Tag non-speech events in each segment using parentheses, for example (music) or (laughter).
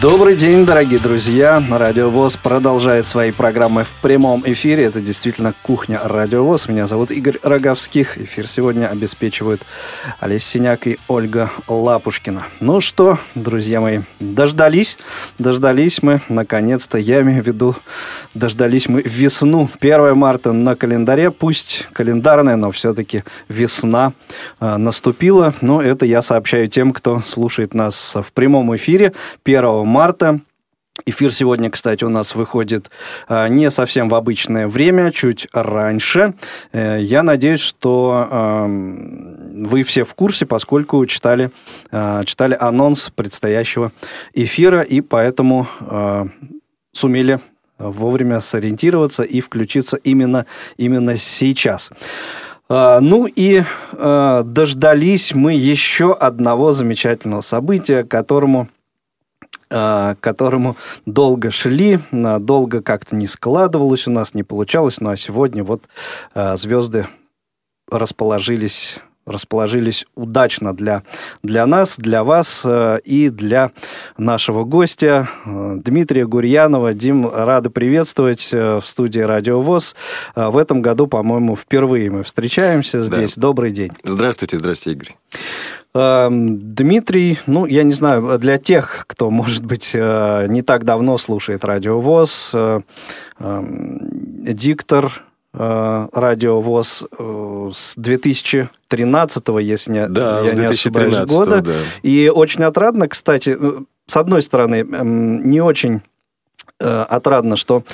Добрый день, дорогие друзья. Радио ВОЗ продолжает свои программы в прямом эфире. Это действительно кухня Радио ВОЗ. Меня зовут Игорь Роговских. Эфир сегодня обеспечивают Олеся Синяк и Ольга Лапушкина. Ну что, друзья мои, дождались. Дождались мы, наконец-то. Я имею в виду, дождались мы весну. 1 марта на календаре. Пусть календарная, но все-таки весна э, наступила. Но это я сообщаю тем, кто слушает нас в прямом эфире 1 марта. Эфир сегодня, кстати, у нас выходит а, не совсем в обычное время, чуть раньше. Э, я надеюсь, что а, вы все в курсе, поскольку читали, а, читали анонс предстоящего эфира, и поэтому сумели вовремя сориентироваться и включиться именно, именно сейчас. Ну и дождались мы еще одного замечательного события, которому к которому долго шли, долго как-то не складывалось у нас, не получалось. Ну а сегодня вот а, звезды расположились расположились удачно для, для нас, для вас э, и для нашего гостя э, Дмитрия Гурьянова. Дим, рады приветствовать э, в студии Радио ВОЗ. В этом году, по-моему, впервые мы встречаемся здесь. Да. Добрый день. Здравствуйте, здравствуйте, Игорь. Эм, Дмитрий, ну, я не знаю, для тех, кто, может быть, э, не так давно слушает Радио ВОЗ, э, эм, диктор э, Радио ВОЗ с 2013, если не, да, я не ошибаюсь, года. Да. И очень отрадно, кстати, с одной стороны, эм, не очень отрадно, что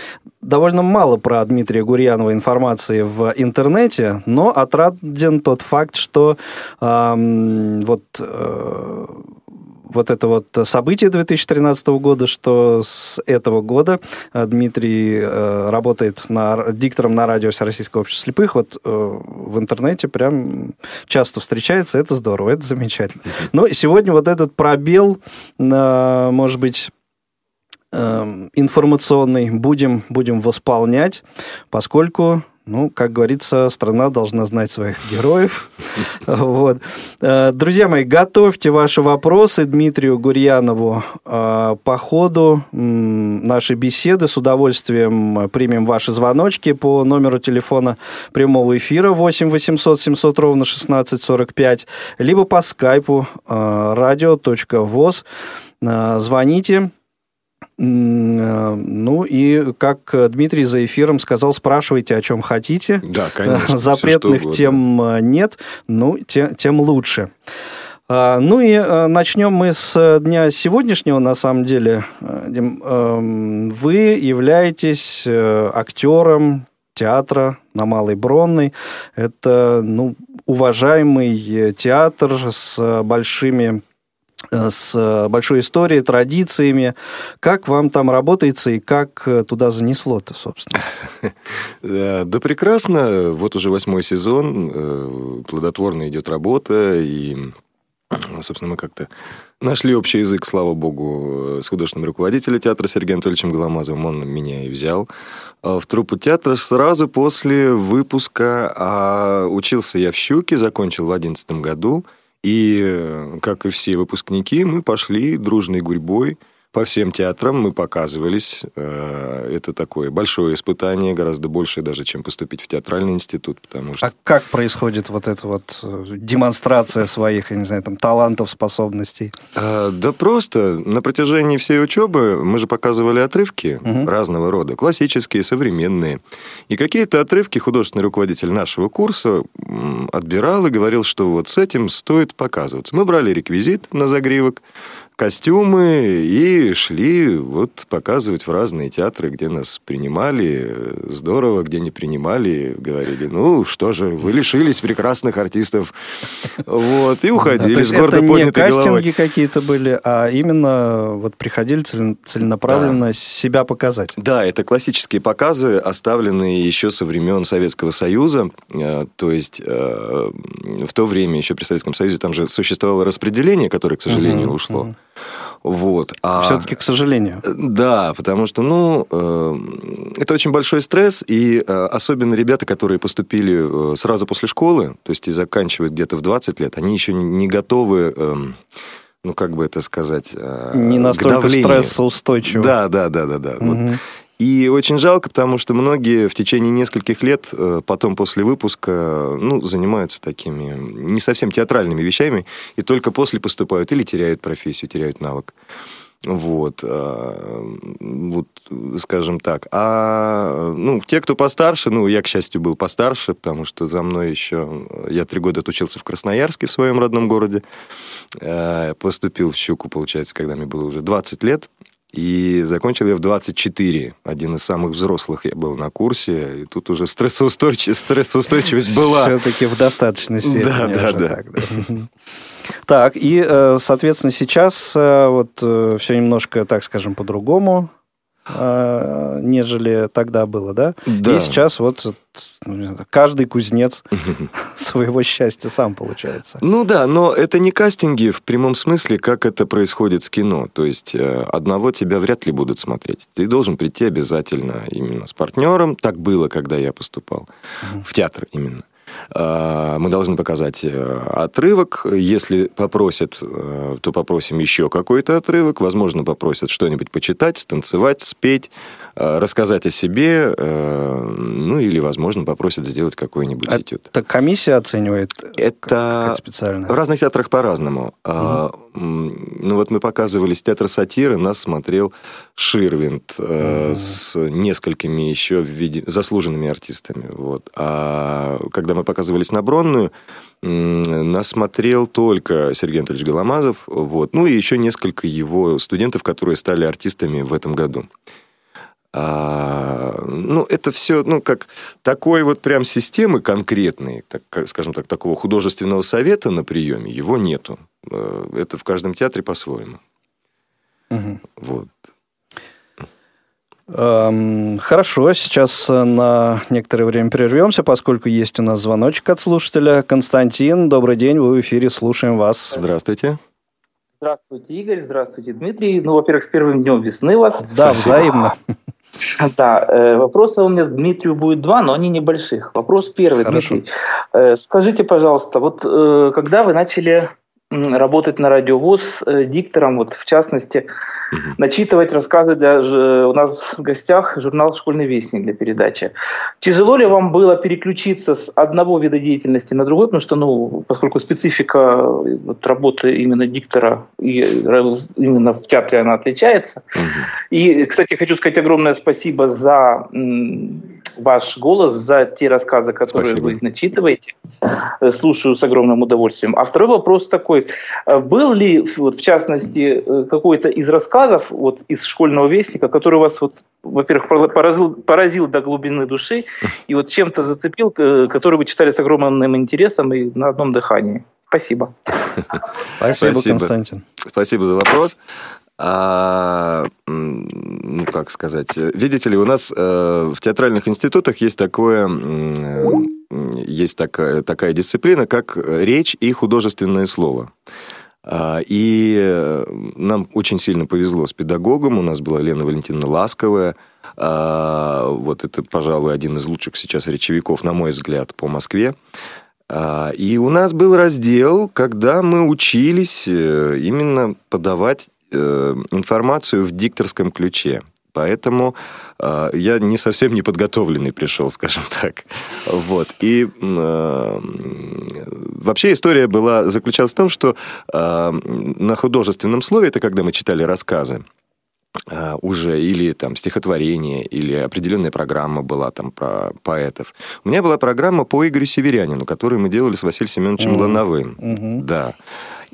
довольно мало про Дмитрия Гурьянова информации в интернете, но отраден тот факт, что э, вот э, вот это вот событие 2013 года, что с этого года э, Дмитрий э, работает на, диктором на радио Всероссийского общества слепых. Вот э, в интернете прям часто встречается. Это здорово, это замечательно. Но сегодня вот этот пробел, э, может быть, Эм, информационный будем, будем восполнять, поскольку ну, как говорится, страна должна знать своих героев. (laughs) Вот. Э, друзья мои, готовьте ваши вопросы Дмитрию Гурьянову э, по ходу нашей беседы. С удовольствием примем ваши звоночки по номеру телефона прямого эфира 8 800 700 ровно 1645, либо по скайпу э, radio.voz. Звоните, Э, ну и, как Дмитрий за эфиром сказал, спрашивайте, о чем хотите. Да, конечно. (laughs) Запретных тем э, нет, ну, тем, тем лучше. А, ну и э, начнем мы с дня сегодняшнего, на самом деле. Эм, вы являетесь актером театра на Малой Бронной. Это ну, уважаемый театр с большими Э, с большой историей, традициями. Как вам там работается и как э, туда занесло-то, собственно? (laughs) Да прекрасно. Вот уже восьмой сезон, э, плодотворно идет работа, и, собственно, мы как-то нашли общий язык, слава богу, с художественным руководителем театра Сергеем Анатольевичем Голомазовым. Он меня и взял в труппу театра сразу после выпуска. А учился я в «Щуке», закончил в одиннадцатом году – и, как и все выпускники, мы пошли дружной гурьбой по всем театрам мы показывались. Э, это такое большое испытание, гораздо больше даже, чем поступить в театральный институт, потому что... А как происходит вот эта вот э, демонстрация своих, я не знаю, там, талантов, способностей? А, да просто. На протяжении всей учебы мы же показывали отрывки угу. разного рода, классические, современные. И какие-то отрывки художественный руководитель нашего курса отбирал и говорил, что вот с этим стоит показываться. Мы брали реквизит на загривок, костюмы и шли вот показывать в разные театры, где нас принимали. Здорово, где не принимали. Говорили, ну что же, вы лишились прекрасных артистов. Вот, и уходили да, с гордо это не кастинги какие-то были, а именно вот приходили целенаправленно да. себя показать. Да, это классические показы, оставленные еще со времен Советского Союза. Э, то есть э, в то время еще при Советском Союзе там же существовало распределение, которое, к сожалению, ушло. Вот. А... Все-таки, к сожалению. Да, потому что, ну, э, это очень большой стресс, и э, особенно ребята, которые поступили э, сразу после школы, то есть и заканчивают где-то в 20 лет, они еще не готовы... Э, ну, как бы это сказать... Э, не настолько стрессоустойчивы. Да, да, да, да, да. Угу. Вот. И очень жалко, потому что многие в течение нескольких лет, э, потом после выпуска, ну, занимаются такими не совсем театральными вещами, и только после поступают или теряют профессию, теряют навык. Вот, э, вот, скажем так. А, ну, те, кто постарше, ну, я, к счастью, был постарше, потому что за мной еще... Я три года отучился в Красноярске, в своем родном городе. Э, поступил в «Щуку», получается, когда мне было уже 20 лет. И закончил я в 24. Один из самых взрослых я был на курсе. И тут уже стрессоустойчивость, стрессоустойчивость была. Все-таки в достаточной степени. Да, да, да. Так, да. так, и, э, соответственно, сейчас э, вот э, все немножко, так скажем, по-другому. А, нежели тогда было, да? Да. И сейчас вот ну, каждый кузнец (laughs) своего счастья сам получается. Ну да, но это не кастинги в прямом смысле, как это происходит с кино. То есть э, одного тебя вряд ли будут смотреть. Ты должен прийти обязательно именно с партнером. Так было, когда я поступал. В театр именно. А, мы должны показать э, отрывок. Если попросят, э, то попросим еще какой-то отрывок. Возможно, попросят что-нибудь почитать, станцевать, спеть, э, рассказать о себе. Ну, или, возможно, попросят сделать какой-нибудь а этюд. Это комиссия оценивает? Это специально? В разных театрах по-разному. Угу. Ну, вот мы показывали с театра сатиры, нас смотрел Ширвинд угу. с несколькими еще заслуженными артистами. Вот. А когда мы показывались на Бронную, нас смотрел только Сергей Анатольевич Голомазов, вот, ну и еще несколько его студентов, которые стали артистами в этом году. А, ну, это все, ну, как такой вот прям системы конкретной, так, скажем так, такого художественного совета на приеме, его нету. Э, это в каждом театре по-своему. Угу. Вот. Эм, хорошо, сейчас э, на некоторое время прервемся, поскольку есть у нас звоночек от слушателя. Константин, добрый день, вы в эфире, слушаем вас. Здравствуйте. Здравствуйте, Игорь, здравствуйте, Дмитрий. Ну, во-первых, с первым днем весны вас. Да, взаимно. (laughs) Да, э, вопросов у меня к Дмитрию будет два, но они небольших. Вопрос первый, Хорошо. Дмитрий. Э, скажите, пожалуйста, вот когда вы начали работать на радиовоз диктором, вот в частности, угу. начитывать рассказы для у нас в гостях журнал «Школьный вестник» для передачи. Тяжело ли вам было переключиться с одного вида деятельности на другой, потому что, ну, поскольку специфика вот, работы именно диктора и именно в театре она отличается. Угу. И, кстати, хочу сказать огромное спасибо за ваш голос, за те рассказы, которые Спасибо. вы начитываете. Э, слушаю с огромным удовольствием. А второй вопрос такой. Э, был ли, вот, в частности, э, какой-то из рассказов вот, из школьного вестника, который вас, вот, во-первых, поразил, поразил до глубины души и вот чем-то зацепил, который вы читали с огромным интересом и на одном дыхании? Спасибо. Спасибо, Спасибо. Константин. Спасибо за вопрос. А, ну, как сказать, видите ли, у нас э, в театральных институтах есть такое, э, есть такая, такая дисциплина, как речь и художественное слово. А, и нам очень сильно повезло с педагогом. У нас была Лена Валентиновна Ласковая. А, вот это, пожалуй, один из лучших сейчас речевиков, на мой взгляд, по Москве. А, и у нас был раздел, когда мы учились э, именно подавать Э, информацию в дикторском ключе. Поэтому э, я не совсем неподготовленный пришел, скажем (laughs) так. Вот. И э, вообще история была, заключалась в том, что э, на художественном слове, это когда мы читали рассказы, э, уже или там стихотворение, или определенная программа была там про поэтов. У меня была программа по Игорю Северянину, которую мы делали с Василием Семеновичем mm-hmm. Лановым. Mm-hmm. Да.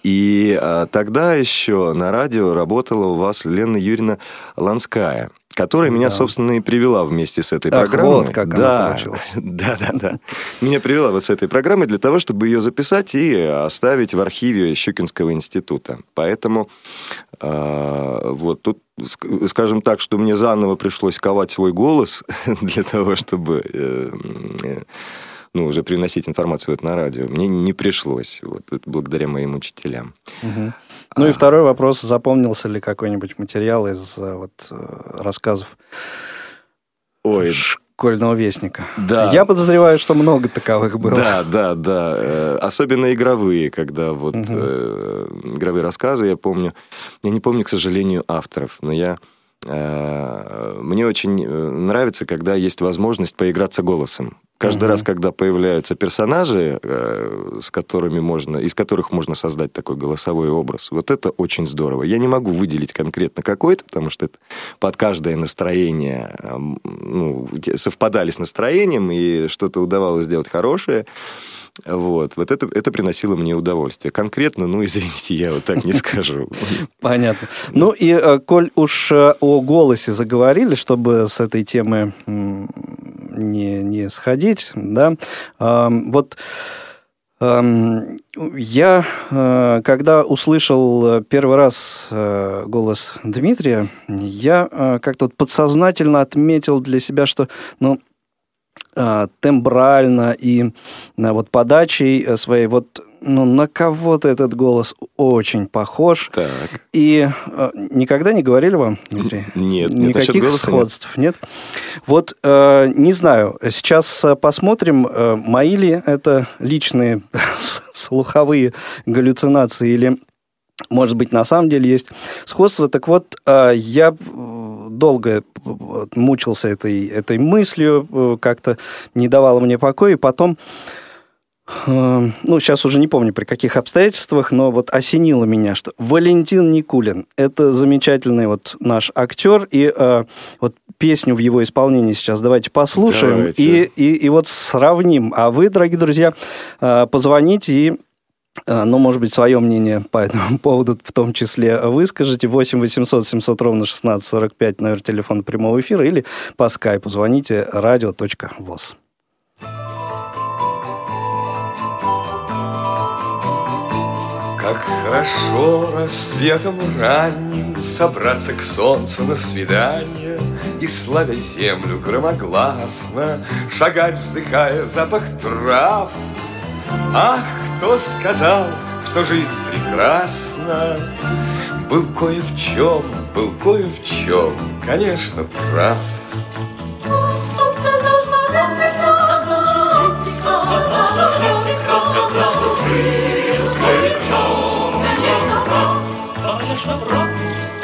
И а, тогда еще на радио работала у вас Лена Юрьевна Ланская, которая да. меня, собственно, и привела вместе с этой Ах, программой. вот как да, она получилась. Да, да, да. Меня привела вот с этой программой для того, чтобы ее записать и оставить в архиве Щукинского института. Поэтому э, вот тут, скажем так, что мне заново пришлось ковать свой голос (laughs) для того, чтобы... Э, э, ну, уже приносить информацию вот на радио. Мне не пришлось, вот, благодаря моим учителям. Угу. Ну и второй вопрос, запомнился ли какой-нибудь материал из э, вот э, рассказов Ой, школьного вестника? Да. Я подозреваю, что много таковых было. Да, да, да. Э, Особенно игровые, когда вот э, игровые рассказы, я помню. Я не помню, к сожалению, авторов, но я мне очень э, нравится, когда есть возможность поиграться голосом. Каждый Мгм. раз, когда появляются персонажи, э, с которыми можно, из которых можно создать такой голосовой образ, вот это очень здорово. Я не могу выделить конкретно какой-то, потому что это под каждое настроение эм, ну, совпадали с настроением, и что-то удавалось сделать хорошее. Вот, вот это, это приносило мне удовольствие. Конкретно, ну, (laughs) извините, я вот так не (laughs) скажу. Понятно. Ну и, э, коль уж э, о голосе заговорили, чтобы с этой темы не, не сходить, да, вот я, э, когда услышал первый раз голос Дмитрия, я как-то подсознательно отметил для себя, что, ну, тембрально и э, вот подачей э, своей вот ну, на кого-то этот голос очень похож. Так, И э, никогда не говорили вам, Дмитрий? нет, нет, Никаких нет. сходств, нет? Вот, э, не знаю, сейчас э, посмотрим, э, мои ли это личные (laughs) слуховые галлюцинации или, может быть, на самом деле есть сходство. Так вот, э, я э, долго э, мучился этой, этой мыслью, э, как-то не давала мне покоя, и потом Э, ну, сейчас уже не помню при каких обстоятельствах, но вот осенило меня, что Валентин Никулин – это замечательный вот наш актер, и э, вот песню в его исполнении сейчас давайте послушаем Давайте. И, и, и вот сравним. А вы, дорогие друзья, э, позвоните и ну, может быть, свое мнение по этому (laughs) поводу в том числе выскажите. 8 800 700 ровно 16 45, номер телефона прямого эфира, или по скайпу звоните radio.voz. Как хорошо рассветом ранним Собраться к солнцу на свидание И, славя землю громогласно Шагать, вздыхая запах трав Ах, кто сказал, что жизнь прекрасна Был кое в чем, был кое в чем Конечно, прав Кто сказал, что жизнь прекрасна? Сказал, что жизнь что жизнь прекрасна. Конечно, прав. Конечно, прав,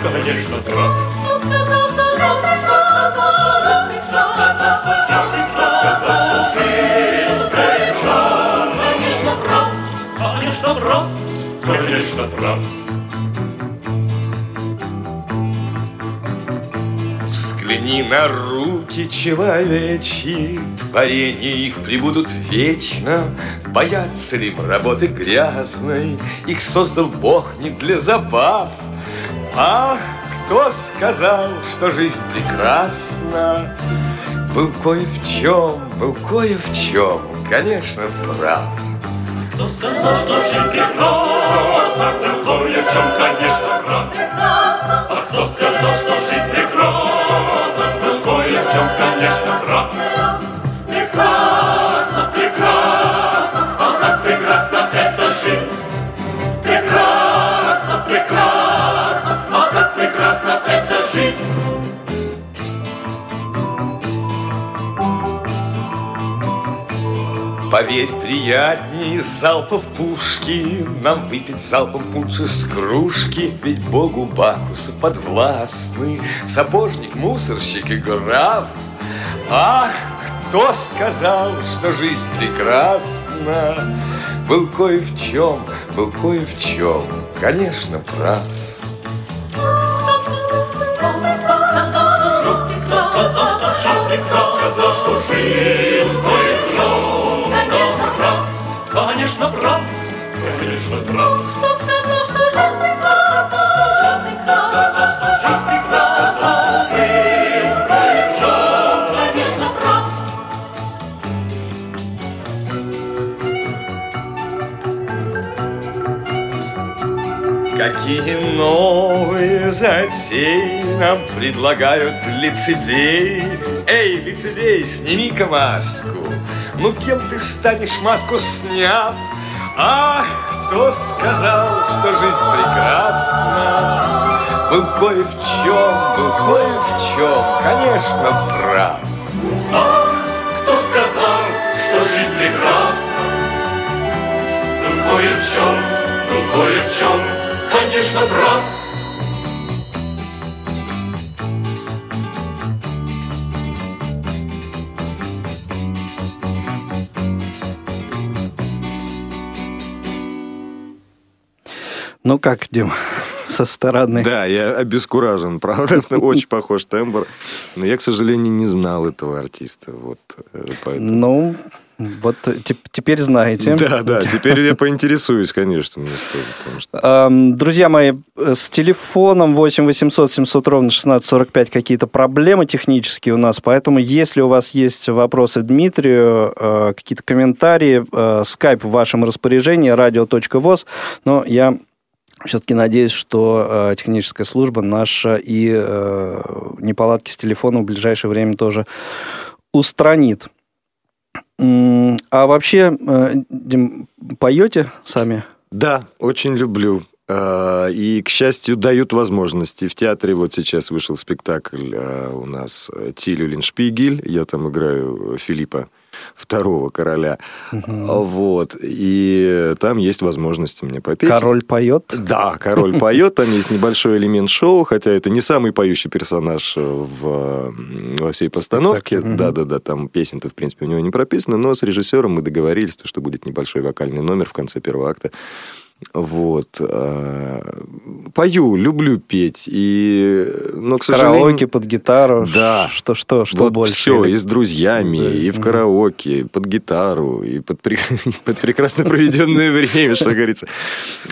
конечно, прав. На руки человечьи, Творения их прибудут вечно. Боятся ли им работы грязной? Их создал Бог не для забав. Ах, кто сказал, что жизнь прекрасна? Был кое в чем, был кое в чем, конечно, прав. Кто сказал, что жизнь прекрасна, был кое в чем, конечно, прав. А кто сказал, что жизнь был кое Поверь, приятней залпов пушки Нам выпить залпом пунш из кружки. Ведь богу Бахусу подвластны Сапожник, мусорщик и граф. Ах, кто сказал, что жизнь прекрасна? Был кое в чем, был кое в чем Конечно, прав. Кто сказал, что жизнь Какие новые затеи нам предлагают лицедеи? Эй, лицедей, сними-ка маску. Ну, кем ты станешь маску сняв? Ах, кто сказал, что жизнь прекрасна? Был кое в чем, был кое в чем, конечно, прав. Ах, кто сказал, что жизнь прекрасна? Был кое в чем, был кое в чем, конечно, прав. Ну как, Дим, (laughs) со стороны? Да, я обескуражен, правда, это (laughs) очень похож тембр. Но я, к сожалению, не знал этого артиста. Вот, э, поэтому... Ну, вот теп- теперь знаете. Да, да, (laughs) теперь я поинтересуюсь, конечно, мне стоит. Что... Эм, Друзья мои, э, с телефоном 8 800 700 ровно 1645 какие-то проблемы технические у нас, поэтому если у вас есть вопросы Дмитрию, э, какие-то комментарии, э, скайп в вашем распоряжении, радио.воз, но я все-таки надеюсь, что э, техническая служба наша и э, неполадки с телефоном в ближайшее время тоже устранит. А вообще, э, Дим, поете сами? Да, очень люблю. А, И, к счастью, дают возможности. В театре вот сейчас вышел спектакль а, у нас Тилю Линшпигель. Я там играю Филиппа второго короля. Вот. И там есть возможность мне попеть. Король поет? Да, король поет, там есть небольшой элемент шоу, хотя это не самый поющий персонаж в, во всей постановке. Да-да-да, там песен-то, в принципе, у него не прописано, но с режиссером мы договорились, то, что будет небольшой вокальный номер в конце первого акта. Вот. а, Пою, люблю петь. И, но, к сожалению... Караоке под гитару? Да. Что, что, что вот больше? все, Или- и с друзьями, Да. и в караоке, и под гитару, и под, пре- (laughs) и под прекрасно проведенное (laughs) время, что говорится.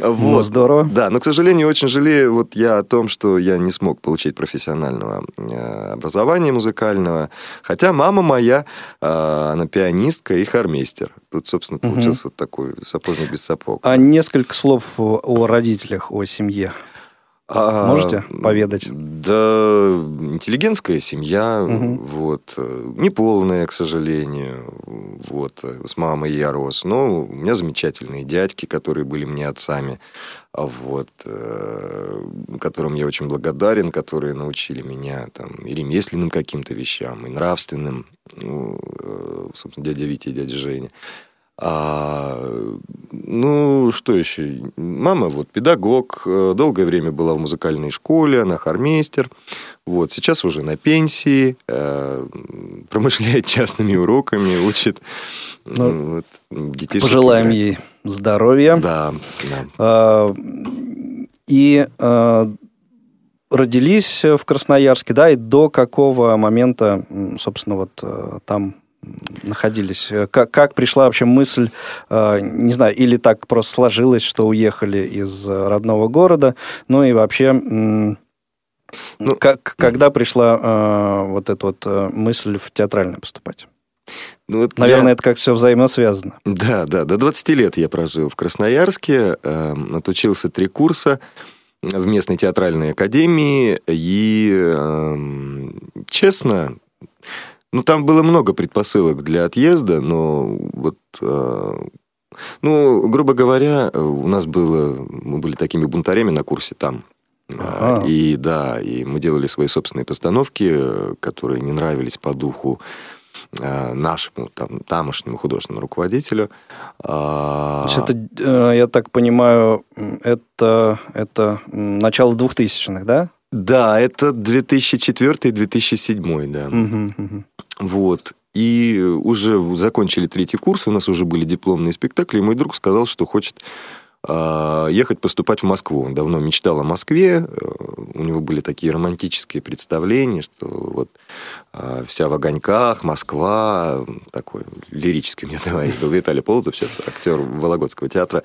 Ну, Вот. здорово. Да, но, к сожалению, очень жалею вот я о том, что я не смог получить профессионального э, образования музыкального. Хотя мама моя, э, она пианистка и хормейстер. Тут, собственно, получился вот такой сапожник без сапог. А несколько слов о, родителях, о семье. А, Можете поведать? Да, интеллигентская семья, Мгм. вот, э, неполная, к сожалению, вот, э, с мамой я рос, но у меня замечательные дядьки, которые были мне отцами, вот, э, которым я очень благодарен, которые научили меня там и ремесленным каким-то вещам, и нравственным, ну, собственно, дядя Витя и дядя Женя. А, ну, что еще? Мама вот педагог, э, долгое время была в музыкальной школе, она хормейстер. Вот, сейчас уже на пенсии, э, промышляет (laughs) частными уроками, учит Ну, э, вот, детишек Пожелаем играть. ей здоровья. Да, да. А, И а, родились в Красноярске, да, и до какого момента, собственно, вот э, там находились? Э, Как, как пришла вообще мысль, э, не знаю, или так просто сложилось, что уехали из э, родного города, ну и вообще, Ну, как, когда пришла э, вот эта вот э, мысль в театральное поступать? Ну, вот Наверное, я- это как все взаимосвязано. Да, да, до 20 лет я прожил в Красноярске, э, отучился три курса в местной театральной академии, и, э, честно, ну, там было много предпосылок для отъезда, но вот, э, ну, грубо говоря, у нас было, мы были такими бунтарями на курсе там, Ага. и да, и мы делали свои собственные постановки, которые не нравились по духу э, нашему там, тамошнему художественному руководителю. А, есть это, э, я так понимаю, это, это начало 2000-х, да? Да, это 2004-2007, да. Вот. И уже закончили третий курс, у нас уже были дипломные спектакли, и мой друг сказал, что хочет а, ехать поступать в Москву. Он давно мечтал о Москве, э, у него были такие романтические представления, что вот а, вся в огоньках, Москва, такой лирический меня (laughs) товарищ был, Виталий Ползов, сейчас актер Вологодского театра.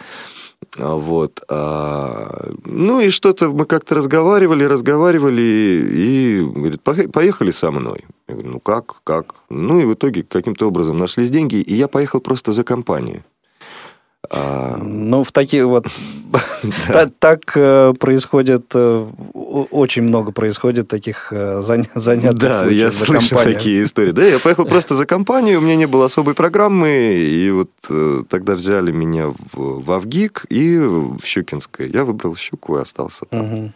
А, Вот. а, Ну и что-то мы как-то разговаривали, разговаривали, и говорит, «Пох- поехали со мной. Я говорю, ну как, как? Ну и в итоге каким-то образом нашлись деньги, и я поехал просто за компанию. А, Ну, в такие вот... (laughs) та- Так э, происходит... э, Очень много происходит таких э, заня- (laughs) занятных Да, я слышал такие истории. Да, я поехал просто за компанию, у меня не было особой программы, и вот тогда взяли меня в, Авгик и в Щукинское. Я выбрал Щуку и остался там.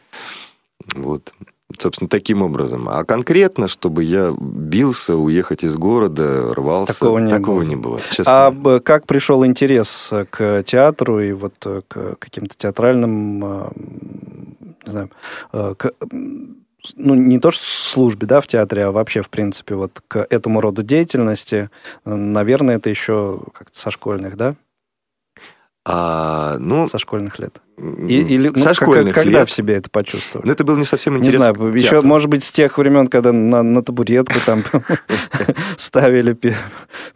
Вот. Собственно, таким образом. А конкретно, чтобы я бился, уехать из города, рвался, Такого не такого было. не было. Честно. А как пришел интерес к театру и вот э, к каким-то театральным, э, не знаю, э, к, ну, не то что службе, да, в театре, а вообще, в принципе, вот к этому роду деятельности, наверное, это еще как-то со школьных, да, А, ну, со школьных лет. И- или, ну, со как- школьных когда лет. в себе это почувствовали? Ну, это был не совсем Не интерес знаю, еще, может быть, с тех времен, когда на, на табуретку там (laughs) ставили пе-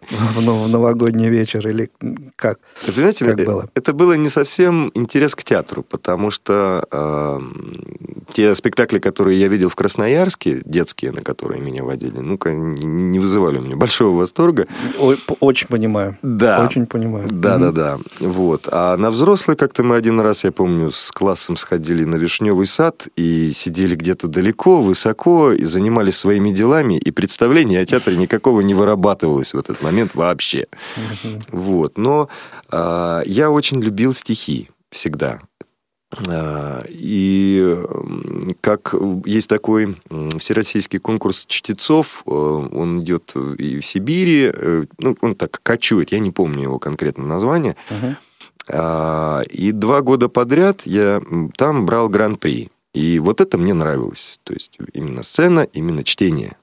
в нов- в новогодний вечер, или как? Вы понимаете, Как э, было? это было не совсем интерес к театру, потому что э, те спектакли, которые я видел в Красноярске, детские, на которые меня водили, ну-ка, не не вызывали у меня большого восторга. Очень понимаю. Да. Очень понимаю. Да, Мгм. да, да. Вот. А на взрослые как-то мы один раз, я помню, с классом сходили на Вишневый сад и сидели где-то далеко, высоко, и занимались своими делами, и представления о театре никакого не вырабатывалось в этот момент вообще. Вот. Но а, я очень любил стихи всегда. А, И как есть такой всероссийский конкурс чтецов, э, он идет и в Сибири, э, ну, он так кочует, я не помню его конкретно название. Мгм. А, И два года подряд я там брал гран-при. И вот это мне нравилось. То есть именно сцена, именно чтение.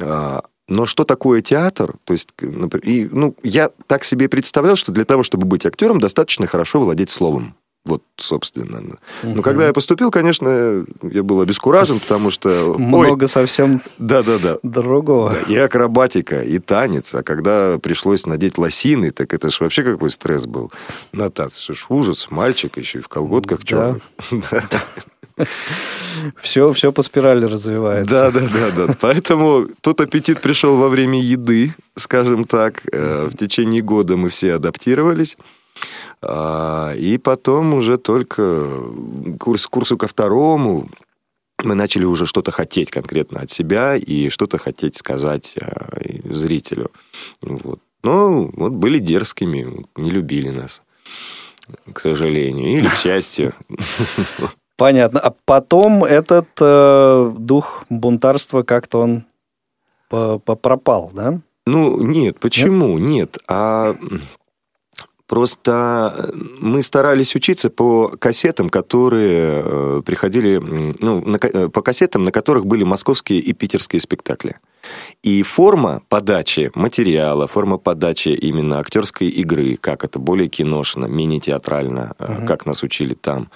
А, Но что такое театр? То есть, к- напр- и, ну, я так себе представлял, что для того, чтобы быть актером, достаточно хорошо владеть словом. Вот, собственно. Но когда я поступил, конечно, я был обескуражен, потому что... ой, Много совсем Да-да-да. другого. Да, и акробатика, и танец. А когда пришлось надеть лосины, так это ж вообще какой стресс был. На танце это ж ужас. Мальчик еще и в колготках Да. черных. (laughs) Да. Все, все по спирали развивается. Да, да, да, да. Поэтому тот аппетит пришел во время еды, скажем так. Э, В течение года мы все адаптировались. А, И потом уже только курс, курсу ко второму мы начали уже что-то хотеть конкретно от себя и что-то хотеть сказать а, зрителю. Вот. Но вот были дерзкими, не любили нас, к сожалению, или к счастью. Понятно. А потом этот э, дух бунтарства как-то он пропал, да? Ну, нет, почему? Нет. А м, просто мы старались учиться по кассетам, которые э, приходили, ну, на э, по кассетам, на которых были московские и питерские спектакли. И форма подачи материала, форма подачи именно актерской игры, как это более киношно, менее театрально, э, как нас учили там.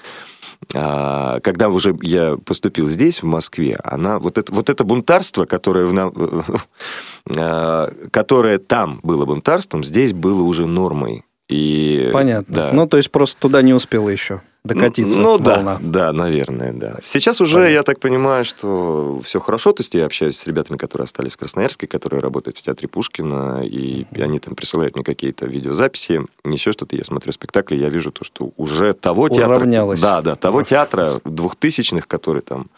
А, Когда уже я поступил здесь, в Москве, она вот это, вот это бунтарство, которое, в (laughs) которое там было бунтарством, здесь было уже нормой. И, Понятно. да. Ну, то есть просто туда не успела еще докатиться Ну да, волна. да, наверное, да. Сейчас уже Понятно. я так понимаю, что все хорошо. То есть я общаюсь с ребятами, которые остались в Красноярске, которые работают в театре Пушкина, и они там присылают мне какие-то видеозаписи, еще что-то. Я смотрю спектакли, я вижу то, что уже того театра... Уравнялось. Да, да, того театра двухтысячных, который там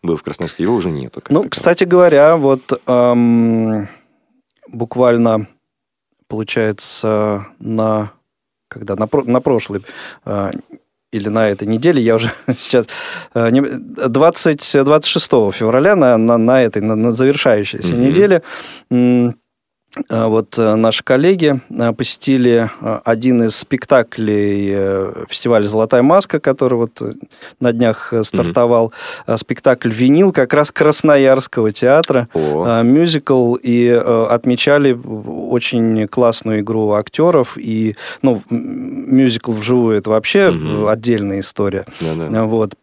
был в Красноярске, его уже нету. Ну, такового. кстати говоря, вот эм, буквально, получается, на когда на, на прошлой э, или на этой неделе, я уже (laughs) сейчас... э, не- 20, 26 февраля на, на, на этой, на, на завершающейся Мгм. неделе а Вот э, наши коллеги э, посетили э, один из спектаклей фестиваля «Золотая маска», который вот на днях стартовал. Э, Спектакль «Винил» как раз Красноярского театра. Э, Мюзикл. И отмечали очень классную игру актеров. И, ну, мюзикл вживую – это вообще э, отдельная история. Э, Вот.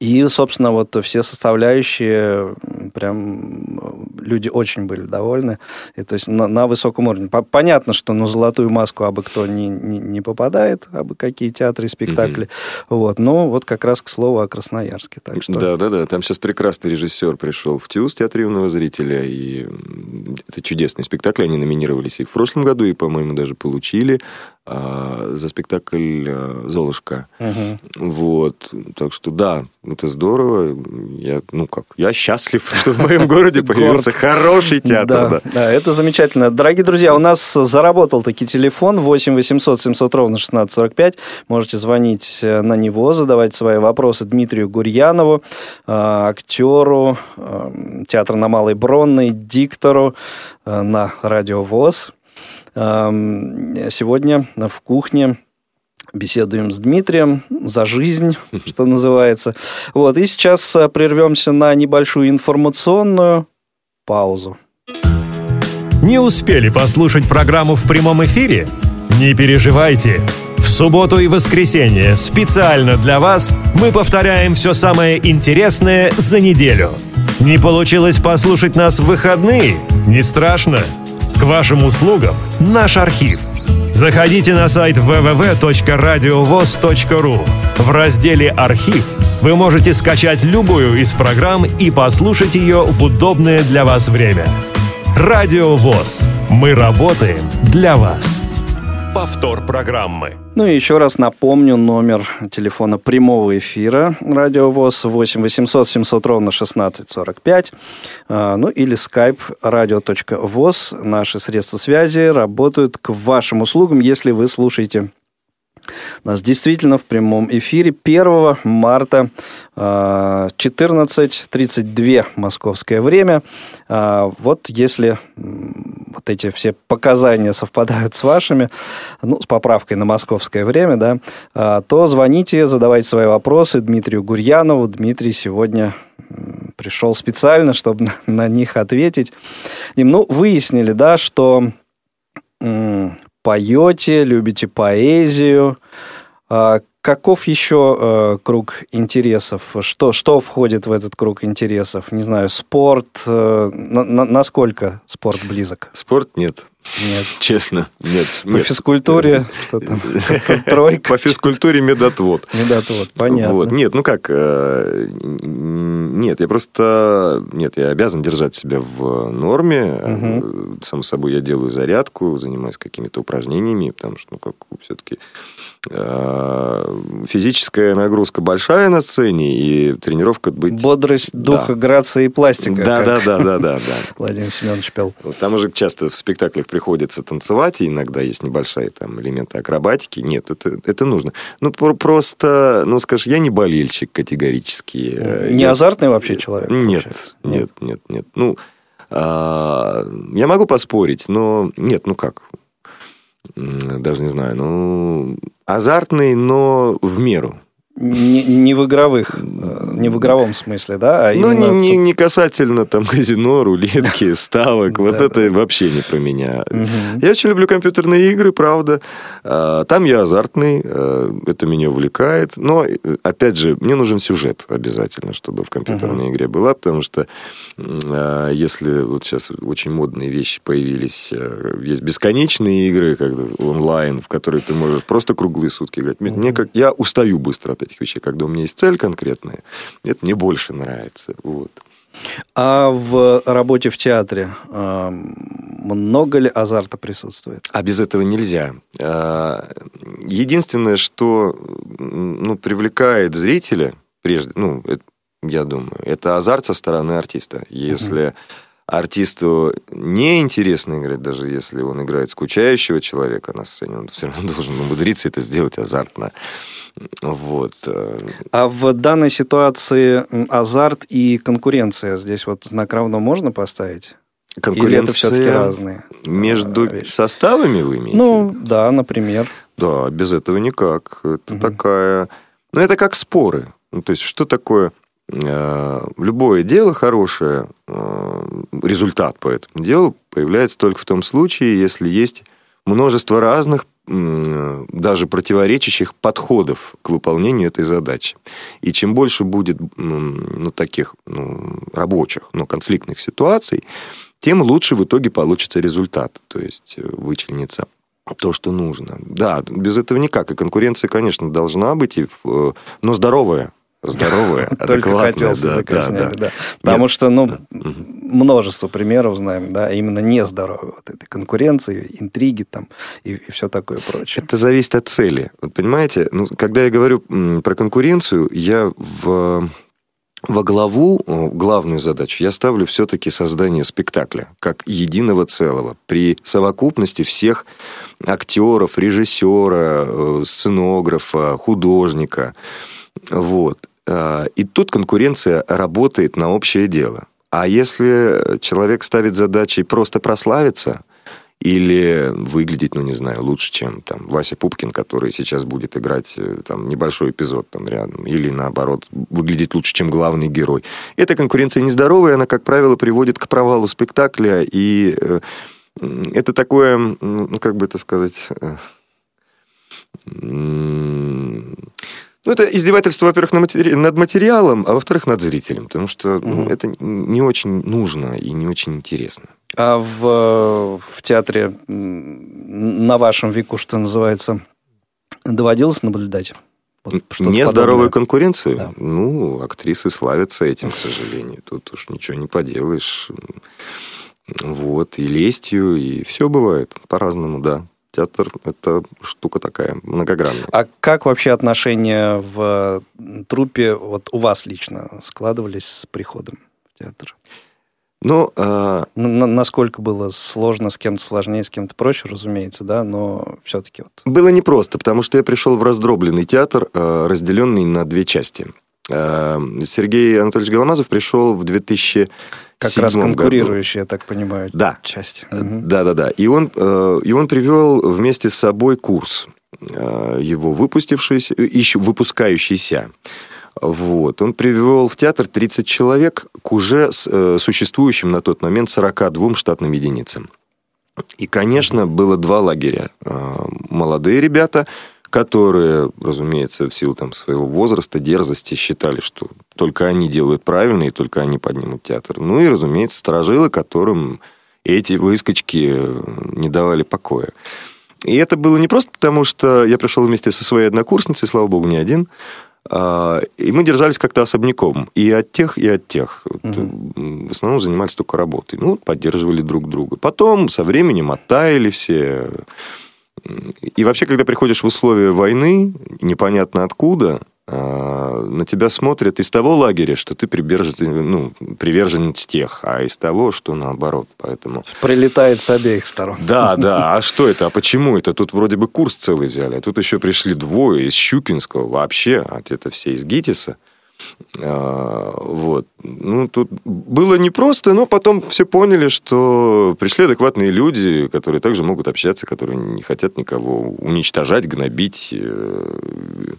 И, собственно, вот все составляющие, прям люди очень были довольны. И, то есть на, на высоком уровне. По- Понятно, что на золотую маску абы кто не, не, не попадает, абы какие театры и спектакли. Вот. Но вот как раз к слову о Красноярске. Так что... Да, да, да. Там сейчас прекрасный режиссер пришел в ТЮЗ, театр юного зрителя, и это чудесный спектакль. Они номинировались и в прошлом году, и, по-моему, даже получили. А, за спектакль э, «Золушка». Мгм. Вот. Так что да, это здорово. Я, ну как, я счастлив, (laughs) что в моем городе появился хороший театр. Да, это замечательно. Дорогие друзья, у нас заработал таки телефон 8 800 700 ровно 1645. Можете звонить э, на него, задавать свои вопросы Дмитрию Гурьянову, э, актеру э, театра на Малой Бронной, диктору на Радио ВОЗ. Сегодня в кухне беседуем с Дмитрием за жизнь, (laughs) что называется. Вот, и сейчас э, прервемся на небольшую информационную паузу. Не успели послушать программу в прямом эфире? Не переживайте. В субботу и воскресенье специально для вас мы повторяем все самое интересное за неделю. Не получилось послушать нас в выходные? Не страшно. К вашим услугам наш архив. Заходите на сайт www.radiovoz.ru. В разделе «Архив» вы можете скачать любую из программ и послушать ее в удобное для вас время. Радио ВОЗ. Мы работаем для вас. Повтор программы. Ну и еще раз напомню номер телефона прямого эфира Радио ВОЗ 8 800 700 ровно 1645. А, Ну или skype radio.voz. Наши средства связи работают к вашим услугам, если вы слушаете нас действительно в прямом эфире 1 марта а, 14.32 московское время. А, Вот если эти все показания совпадают с вашими, ну, с поправкой на московское время, да, а, то звоните, задавайте свои вопросы Дмитрию Гурьянову. Дмитрий сегодня пришел специально, чтобы (laughs) на, них ответить. Дим, Ну, выяснили, да, что м, поете, любите поэзию. А Каков еще э, круг интересов? Что, что входит в этот круг интересов? Не знаю, спорт. э, на- на- насколько спорт близок? Спорт нет. Нет. Честно, нет. По нет. физкультуре что там? (laughs) Тройка. По физкультуре медотвод. Медотвод, понятно. Вот. Нет, ну как, э, нет, я просто, нет, я обязан держать себя в норме. Э, Само собой, я делаю зарядку, занимаюсь какими-то упражнениями, потому что, ну, как все-таки физическая нагрузка большая на сцене, и тренировка быть... Бодрость духа, Да. грация и пластика. Да, да, да, да, да, (laughs) да. Владимир Семенович пел. Там уже часто в спектаклях приходится танцевать, и иногда есть небольшие там элементы акробатики. Нет, это, это нужно. Ну, про- просто, ну, скажешь, я не болельщик категорически. Э, Не я- азартный вообще человек? Нет, получается? нет, нет, нет. Ну, а, я могу поспорить, но нет, ну как? Даже не знаю. Ну, азартный, но в меру. Не, не в игровых, э, не в игровом смысле, да? А Ну, не, не, не касательно там казино, рулетки, (laughs) ставок. Вот это вообще не про меня. Я очень люблю компьютерные игры, правда. А, Там я азартный, э, это меня увлекает. Но, э, опять же, мне нужен сюжет обязательно, чтобы в компьютерной игре была, потому что а, если вот сейчас очень модные вещи появились, есть бесконечные игры, когда онлайн, в которые ты можешь просто круглые сутки играть. Мне как я устаю быстро от этих вещей, когда у меня есть цель конкретная. Это мне больше нравится. Вот. А в работе в театре э, много ли азарта присутствует? А без этого нельзя. А, Единственное, что ну, привлекает зрителя, прежде, ну, я думаю, это азарт со стороны артиста. Если артисту неинтересно играть, даже если он играет скучающего человека на сцене, он все равно (laughs) должен умудриться это сделать азартно. Вот. э, А в данной ситуации азарт и конкуренция здесь вот знак равно можно поставить? Или это все-таки Конкуренция разные? между э, вещи? составами вы имеете? Ну, да, например. Да, без этого никак. Это такая... Ну, это как споры. Ну, то есть, что такое... э, Любое дело хорошее, э, результат по этому делу появляется только в том случае, если есть множество разных, даже противоречащих подходов к выполнению этой задачи. И чем больше будет ну, таких ну, рабочих, но конфликтных ситуаций, тем лучше в итоге получится результат. То есть э, вычленится то, что нужно. Да, без этого никак. И конкуренция, конечно, должна быть, и, но здоровая. Здоровая, (laughs) Только адекватная. хотелось да, да, да. да. Потому Нет. что, ну, Да. Множество примеров знаем, да, именно нездоровой вот этой конкуренции, интриги там и, все такое прочее. Это зависит от цели. Вот понимаете, ну, когда я говорю про конкуренцию, я в, во главу, главную задачу, я ставлю все-таки создание спектакля как единого целого при совокупности всех актеров, режиссера, э, сценографа, художника. Вот. А, И тут конкуренция работает на общее дело. А если человек ставит задачей просто прославиться или выглядеть, ну, не знаю, лучше, чем там Вася Пупкин, который сейчас будет играть э, там небольшой эпизод там рядом, или наоборот, выглядеть лучше, чем главный герой. Эта конкуренция нездоровая, она, как правило, приводит к провалу спектакля, и э, это такое, ну, как бы это сказать... э, ну, это издевательство, во-первых, над материалом, а во-вторых, над зрителем. Потому что ну, Мгм. это не очень нужно и не очень интересно. А в, в театре на вашем веку, что называется, доводилось наблюдать? Вот Нездоровую подобное? конкуренцию? Да. Ну, актрисы славятся этим, к сожалению. Тут уж ничего не поделаешь. Вот, и лестью, и все бывает по-разному, да. Театр – это штука такая, многогранная. А как вообще отношения в трупе вот у вас лично складывались с приходом в театр? Ну, а, на- насколько было сложно, с кем-то сложнее, с кем-то проще, разумеется, да, но все-таки вот. Было непросто, потому что я пришел в раздробленный театр, э, разделенный на две части. Э, Сергей Анатольевич Голомазов пришел в 2007 Как раз году. конкурирующие, я так понимаю, Да. части. Мгм. Да, да, да. И он, э, и он привел вместе с собой курс, э, его выпустившийся, э, еще выпускающийся. Вот. Он привел в театр 30 человек к уже э, существующим на тот момент 42 штатным единицам. И, конечно, было два лагеря. Э, Молодые ребята, которые, разумеется, в силу там, своего возраста, дерзости, считали, что только они делают правильно, и только они поднимут театр. Ну и, разумеется, сторожилы, которым эти выскочки э, не давали покоя. И это было не просто потому, что я пришел вместе со своей однокурсницей, слава богу, не один, а, и мы держались как-то особняком. И от тех, и от тех. М, В основном занимались только работой. Ну, поддерживали друг друга. Потом со временем оттаяли все. И вообще, когда приходишь в условия войны, непонятно откуда, а, на тебя смотрят из того лагеря, что ты прибержен, ну, приверженец тех, а из того, что наоборот. Поэтому... Прилетает с обеих сторон. Да, (laughs) да. А что это? А почему это? Тут вроде бы курс целый взяли, а тут еще пришли двое из Щукинского вообще, а это все из ГИТИСа. А, Вот. Ну, тут было непросто, но потом все поняли, что пришли адекватные люди, которые также могут общаться, которые не хотят никого уничтожать, гнобить, э,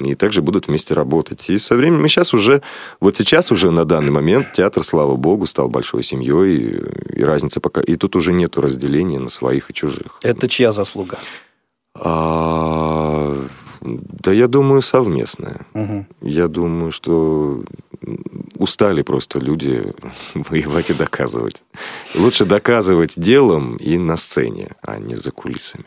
и также будут вместе работать. И со временем, и сейчас уже, вот сейчас уже на данный момент театр, слава богу, стал большой семьей, и, и разница пока, и тут уже нету разделения на своих и чужих. Это чья заслуга? А, да, я думаю, совместная. Мгм. Я думаю, что устали просто люди (laughs) воевать и доказывать. Лучше доказывать делом и на сцене, а не за кулисами.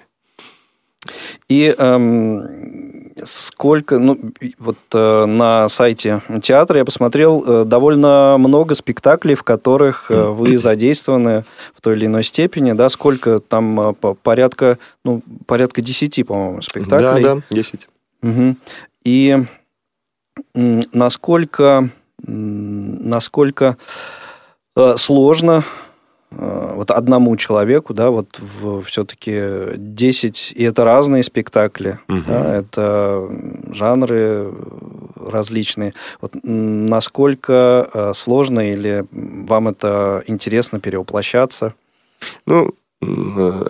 И эм, сколько, ну, вот э, на сайте театра я посмотрел э, довольно много спектаклей, в которых э, вы задействованы в той или иной степени, да, сколько там э, по- порядка, ну, порядка десяти, по-моему, спектаклей. Да, да, 10. Мгм. И м, насколько, м, насколько э, сложно э, вот одному человеку, да, вот все-таки 10, и это разные спектакли, Мгм. да, это жанры различные. Вот насколько э, сложно или вам это интересно перевоплощаться? Ну, э,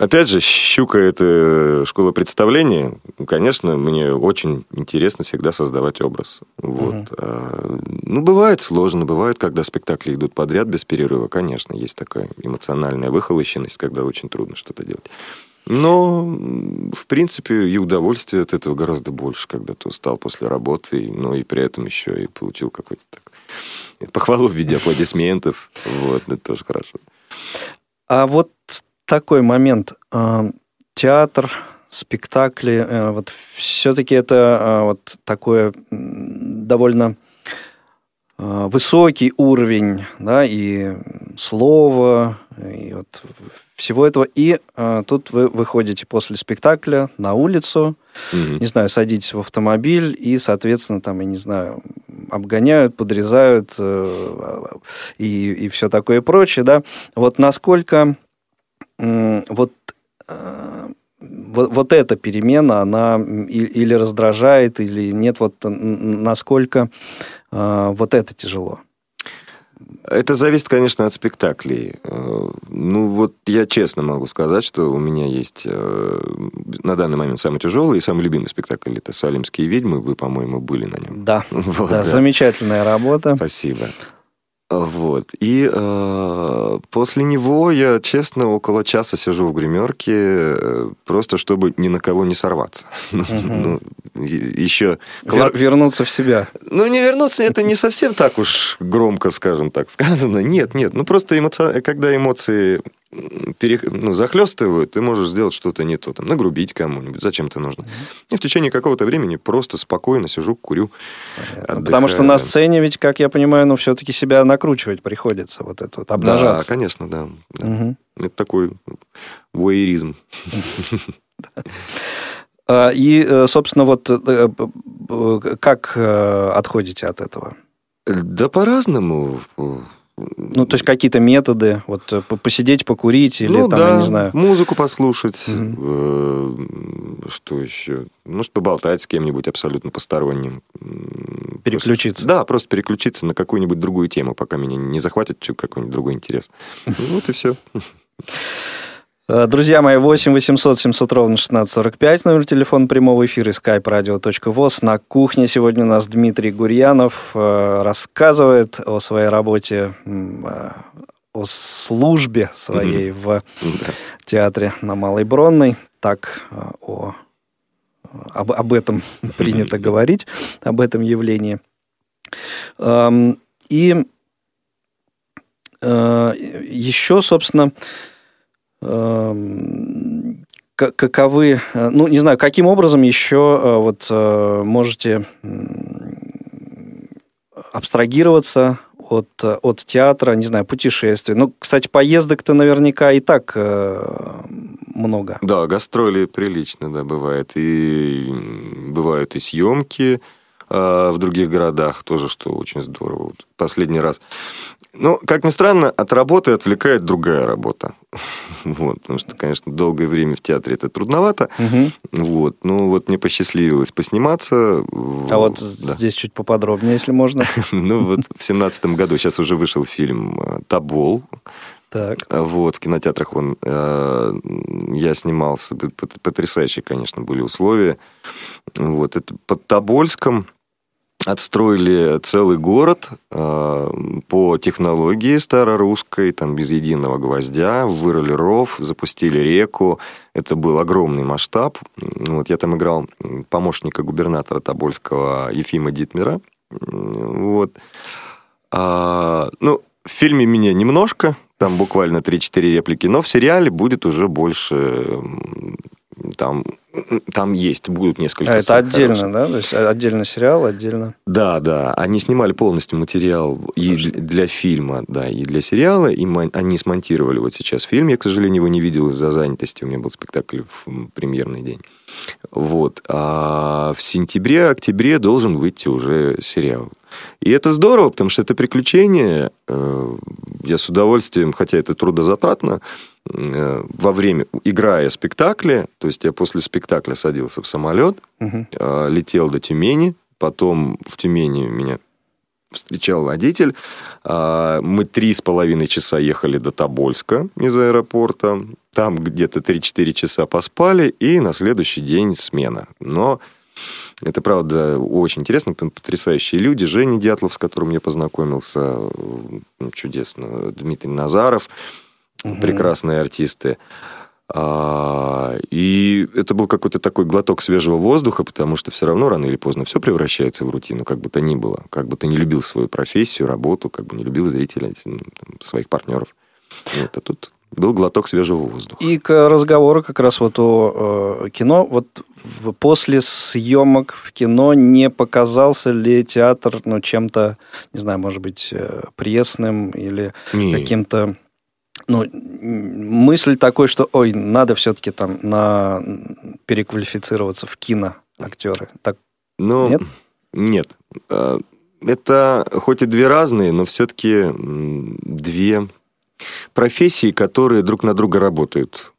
опять же, «Щука» — это школа представления. Конечно, мне очень интересно всегда создавать образ. Вот. А, Ну, бывает сложно, бывает, когда спектакли идут подряд без перерыва. Конечно, есть такая эмоциональная выхолощенность, когда очень трудно что-то делать. Но, в принципе, и удовольствие от этого гораздо больше, когда ты устал после работы, но и при этом еще и получил какой-то так, похвалу в виде аплодисментов. Вот, это тоже хорошо. А вот такой момент. А, Театр спектакли. Э, вот все-таки это э, вот такое м, довольно э, высокий уровень, да, и слова, и вот всего этого. И э, тут вы выходите после спектакля на улицу, Мгм. не знаю, садитесь в автомобиль и, соответственно, там, я не знаю, обгоняют, подрезают э, и, и все такое прочее, да. Вот насколько вот, э, вот, вот эта перемена, она или раздражает, или нет, вот насколько э, вот это тяжело. Это зависит, конечно, от спектаклей. Э, Ну, вот я честно могу сказать, что у меня есть на данный момент самый тяжелый и самый любимый спектакль. Это «Салимские ведьмы». Вы, по-моему, были на нем. Да, (laughs) Вот, да, да. замечательная работа. Спасибо. Вот. И э, после него я, честно, около часа сижу в гримерке, э, просто чтобы ни на кого не сорваться. (laughs) Ну, и- еще... Вер- вернуться в себя. Ну, не вернуться, это не совсем так уж громко, скажем так, сказано. Нет, нет. Ну, просто эмоци- когда эмоции пере... ну, захлестывают, ты можешь сделать что-то не то. Там, нагрубить кому-нибудь, зачем это нужно. И в течение какого-то времени просто спокойно сижу, курю. Потому что на сцене ведь, как я понимаю, ну, все-таки себя накручивать приходится, вот это вот, Да, обнажаться. конечно, да. да. Мгм. Это такой воеризм. (laughs) А, И, э, собственно, вот э, э, как отходите от этого? Да по-разному. Ну, то есть какие-то методы, вот э, по- посидеть, покурить или ну, там, да, я не знаю. музыку послушать. Э, Что еще? Может, поболтать с кем-нибудь абсолютно посторонним. Переключиться. просто- да, просто переключиться на какую-нибудь другую тему, пока меня не захватит какой-нибудь другой интерес. Ну, (laughs) Вот и все. Э, Друзья мои, 8 800 700 ровно 1645, номер телефона прямого эфира, skype radio.voz. На кухне сегодня у нас Дмитрий Гурьянов э, рассказывает о своей работе, э, о службе своей в Да. театре на Малой Бронной. Так о, об, об этом (laughs) принято говорить, об этом явлении. Эм, И еще, собственно, каковы, э, ну, не знаю, каким образом еще э, вот э, можете абстрагироваться от, от театра, не знаю, путешествий. Ну, кстати, поездок-то наверняка и так много. Да, гастроли прилично, да, бывает. И бывают и съемки в других городах тоже, что очень здорово. Вот Последний раз. Ну, как ни странно, от работы отвлекает другая работа. (laughs) Вот, потому что, конечно, долгое время в театре это трудновато. Мгм. Вот, ну вот мне посчастливилось посниматься. А вот Да. здесь чуть поподробнее, если можно. (laughs) Ну вот в семнадцатом году сейчас уже вышел фильм э, «Тобол». Так. Вот, в кинотеатрах он, э, я снимался, потрясающие, конечно, были условия. Вот, это под Тобольском отстроили целый город э, по технологии старорусской, там без единого гвоздя, вырыли ров, запустили реку. Это был огромный масштаб. Вот, я там играл помощника губернатора Тобольского Ефима Дитмира. М, Вот. А, ну, в фильме меня немножко, там буквально 3-4 реплики, но в сериале будет уже больше... Там, там есть, будут несколько А это отдельно, хороших. да? То есть отдельно сериал, отдельно. Да, да. Они снимали полностью материал и Хорошо. для фильма, да, и для сериала. И они смонтировали вот сейчас фильм. Я, к сожалению, его не видел из-за занятости. У меня был спектакль в премьерный день. Вот. А в сентябре-октябре должен выйти уже сериал. И это здорово, потому что это приключение. Э, Я с удовольствием, хотя это трудозатратно, э, во время, играя спектакли, то есть я после спектакля садился в самолет, э, летел до Тюмени, потом в Тюмени меня встречал водитель. А, Мы три с половиной часа ехали до Тобольска из аэропорта. Там где-то 3-4 часа поспали, и на следующий день смена. Но это, правда, очень интересно. Потрясающие люди. Женя Дятлов, с которым я познакомился, э, чудесно. Дмитрий Назаров, прекрасные артисты. А, И это был какой-то такой глоток свежего воздуха, потому что все равно рано или поздно все превращается в рутину, как бы то ни было. Как бы ты не любил свою профессию, работу, как бы не любил зрителя, ну, своих партнеров. Вот, а тут был глоток свежего воздуха. И к разговору как раз вот о э, кино. Вот в- после съемок в кино не показался ли театр ну, чем-то, не знаю, может быть, э, пресным или Не. каким-то... Ну, мысль такой, что, ой, надо все-таки там на переквалифицироваться в киноактеры. Так, Но Нет? Нет. Э, Это хоть и две разные, но все-таки две профессии, которые друг на друга работают.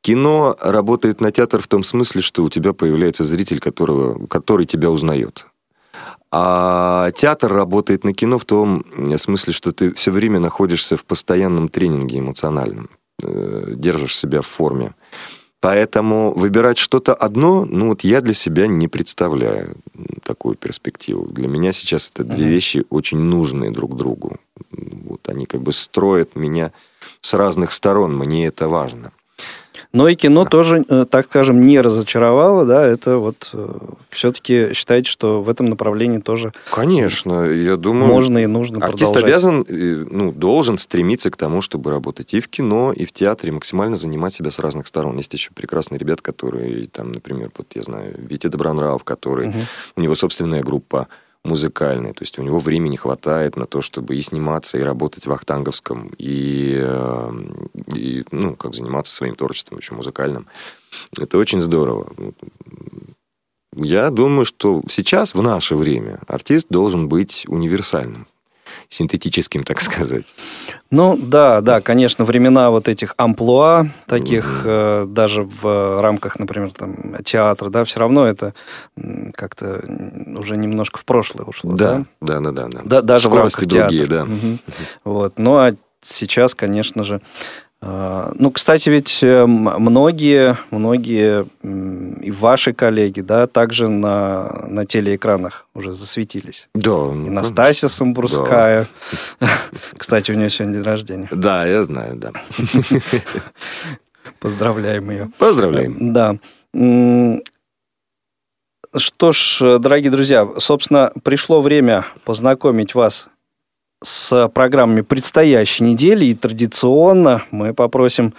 Кино работает на театр в том смысле, что у тебя появляется зритель, которого, который тебя узнает. А театр работает на кино в том смысле, что ты все время находишься в постоянном тренинге эмоциональном, э, держишь себя в форме. Поэтому выбирать что-то одно, ну вот я для себя не представляю такую перспективу. Для меня сейчас это две вещи очень нужные друг другу. Вот они как бы строят меня с разных сторон, мне это важно. Но и кино тоже, э, так скажем, не разочаровало, да, это вот все-таки считаете, что в этом направлении тоже Конечно, я думаю... можно и нужно Артист продолжать. обязан, э, ну, должен стремиться к тому, чтобы работать и в кино, и в театре, максимально занимать себя с разных сторон. Есть еще прекрасные ребята, которые, там, например, вот я знаю, Витя Добронравов, который, Мгм. у него собственная группа музыкальная, то есть у него времени хватает на то, чтобы и сниматься, и работать в Ахтанговском, и, э, и, ну, как заниматься своим творчеством еще музыкальным. Это очень здорово. Я думаю, что сейчас, в наше время, артист должен быть универсальным, синтетическим, так сказать. Ну, да, да, конечно, времена вот этих амплуа, таких э, даже в рамках, например, там, театра, да, все равно это как-то уже немножко в прошлое ушло, да? Да, да, да, да. Да, даже Скорости в рамках театра. другие, да. Мгм. Вот. Ну, а сейчас, конечно же... э, Ну, кстати, ведь э, многие, многие и ваши коллеги, да, также на, на телеэкранах уже засветились. Да. И ну, Настасья Самбурская. (laughs) Кстати, у нее сегодня день рождения. Да, я знаю, да. (laughs) Поздравляем ее. Поздравляем. Да. Что ж, дорогие друзья, собственно, пришло время познакомить вас с программами предстоящей недели. И традиционно мы попросим